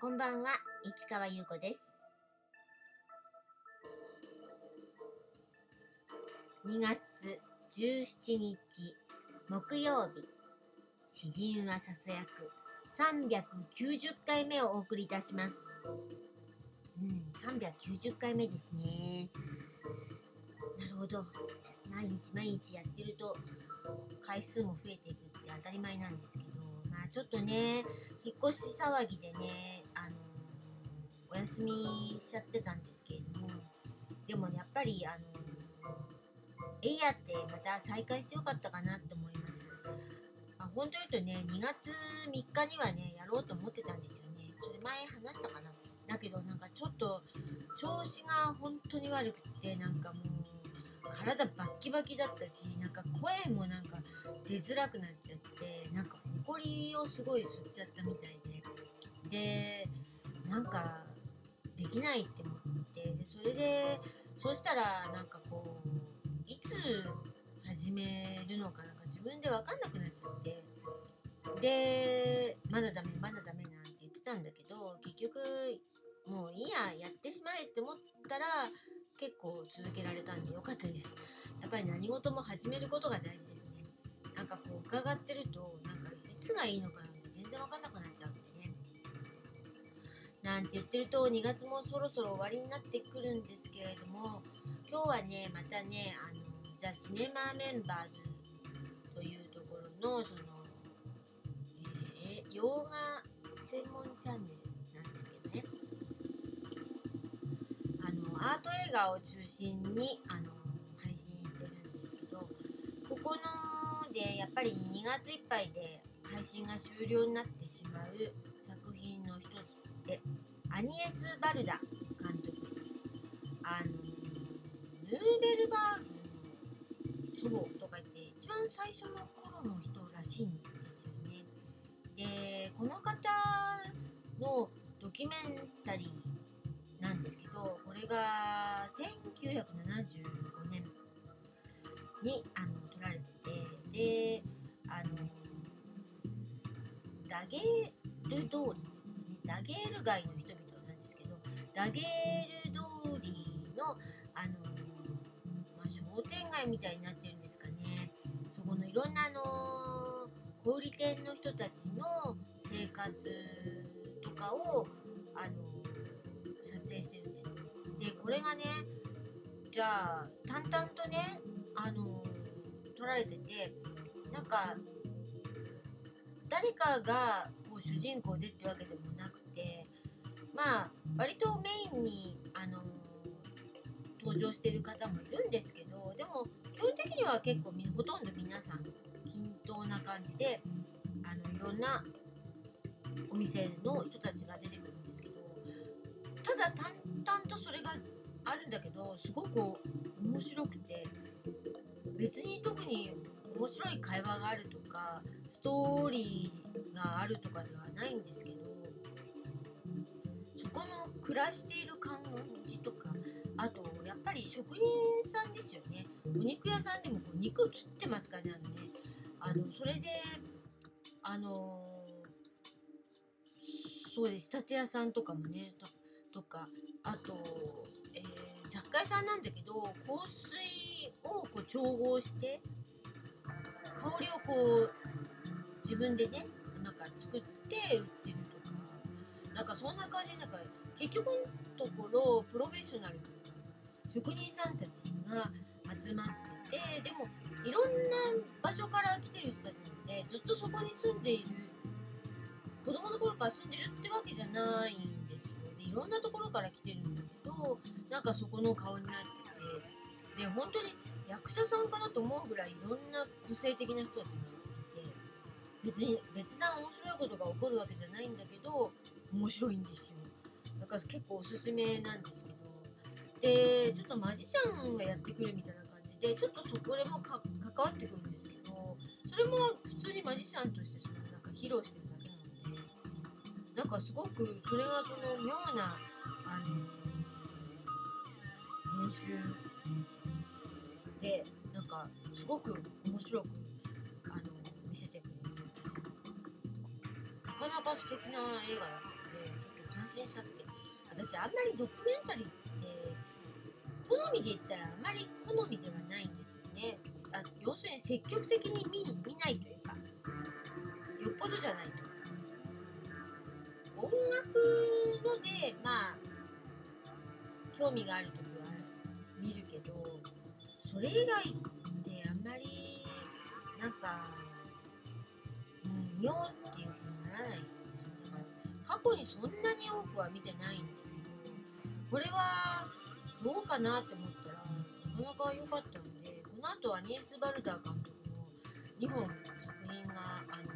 こんばんは、市川優子です。2月17日木曜日、詩人はささやく390回目をお送りいたします。うん、390回目ですね。なるほど。毎日毎日やってると回数も増えていくって当たり前なんですけど、ちょっとね、引っ越し騒ぎでね、あのお休みしちゃってたんですけれども、でもやっぱり、あのエイヤってまた再開してよかったかなって思います。あ本当言うとね、2月3日にはね、やろうと思ってたんですよね。それ前話したかな。だけどなんかちょっと調子が本当に悪くて、なんかもう体バッキバキだったし、なんか声もなんか出づらくなっちゃって、なんかほこりをすごい吸っちゃったみたいで、で、なんかできないって思って、でそれで、そうしたらなんかこう、いつ始めるのかなんか自分で分かんなくなっちゃって、で、まだダメ、まだダメなんて言ってたんだけど、結局、もういいや、やってしまえって思ったら、結構続けられたんでよかったです。やっぱり何事も始めることが大事ですね。なんかこう伺ってると、なんかつがいいのかなんて全然わかんなくなっちゃうんでね。なんて言ってると2月もそろそろ終わりになってくるんですけれども、今日はね、またね、あの、ザ・シネマメンバーズというところの、その、えー洋画専門チャンネルなんですけどね。あのアート映画を中心にあの配信してるんですけどここのでやっぱり2月いっぱいで配信が終了になってしまう作品の一つでアニエス・バルダ監督。あのヌーベルバーグの祖母とか言って一番最初の頃の人らしいんですよね。でこの方のドキュメンタリーなんですけどこれが1975年にあの撮られててであのダゲール通りダゲール街の人々なんですけどダゲール通りのあの、まあ、商店街みたいになってるんですかねそこのいろんなあの小売店の人たちの生活とかをあの撮影してるんです。でこれがねじゃあ淡々とねあの撮られててなんか誰かがこう主人公でってわけでもなくてまあ割とメインにあの登場してる方もいるんですけどでも基本的には結構みほとんど皆さん均等な感じであのいろんなお店の人たちが出てくるんですけどただ淡々とそれがあるんだけどすごく面白くて別に特に面白い会話があるとかトーリーがあるとかではないんですけどそこの暮らしている感じとかあとやっぱり職人さんですよね。お肉屋さんでもこう肉切ってますからねあのね。あのそれであのそうです。仕立て屋さんとかもねととかあと、えー雑貨屋さんなんだけど香水をこう調合して香りをこう自分でねなんか作って売ってるとかなんかそんな感じでなんか結局のところプロフェッショナル職人さんたちが集まっててでもいろんな場所から来てる人たちなのでずっとそこに住んでいる子供の頃から住んでるってわけじゃないんですよでいろんなところから来てるんだけどなんかそこの顔になっててで本当に役者さんかなと思うぐらいいろんな個性的な人たちがいて別に別段面白いことが起こるわけじゃないんだけど面白いんですよ。だから結構おすすめなんですけど。でちょっとマジシャンがやってくるみたいな感じでちょっとそこでもか関わってくるんですけどそれも普通にマジシャンとしてそのなんか披露してるだけなのでなんかすごくそれがその妙なあの編集でなんかすごく面白くなか素敵な映画だったのでちょっと感心しちゃって私あんまりドキュメンタリーって好みで言ったらあんまり好みではないんですよね。あ要するに積極的に見見ないというかよっぽどじゃないと音楽のでまあ興味がある時は見るけどそれ以外ってあんまりなんか、うん、見ようっていうならないんですよだから過去にそんなに多くは見てないんですけどこれはどうかなって思ったらなかなか良かったのでこの後はニース・バルダー監督の2本の作品があの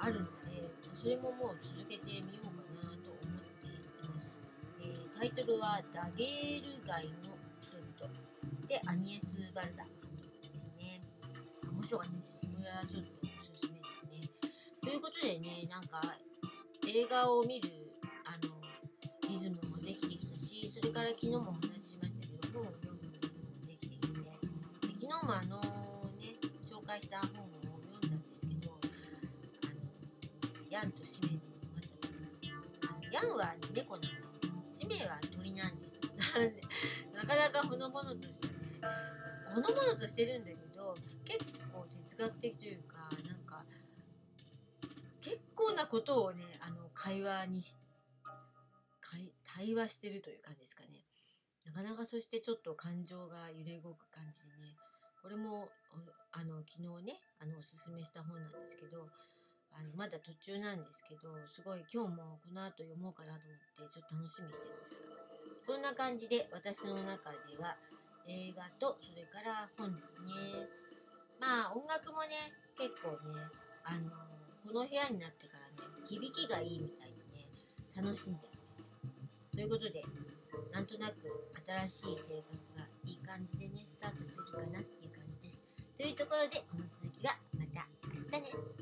あるのでそれももう続けてみようかなと思っています、えータイトルは「ダゲール街の人々」でアニエス・バルダー監督ですね。面白かったです。これはちょっということでねなんか映画を見るあのリズムもできてきたしそれから昨日もお話ししましたけど本を読むリズムもできてきてで昨日もあのね紹介した本を読んだんですけどあのヤンとシメにましたけどヤンは猫なんですシメは鳥なんですなかなかほのぼのとしてねほのぼのとしてるんだけど結構哲学的というかなことをねあの会話にし会対話してるという感じですかね。なかなかそしてちょっと感情が揺れ動く感じでねこれもあの昨日ねあのおすすめした本なんですけどあのまだ途中なんですけどすごい今日もこの後読もうかなと思ってちょっと楽しみにしてるんです。そんな感じで私の中では映画とそれから本ですね。まあ音楽もね結構ねあのこの部屋になってからね響きがいいみたいでね楽しんでますということでなんとなく新しい生活がいい感じでねスタートしてるかなっていう感じです。というところでこの続きはまた明日ね。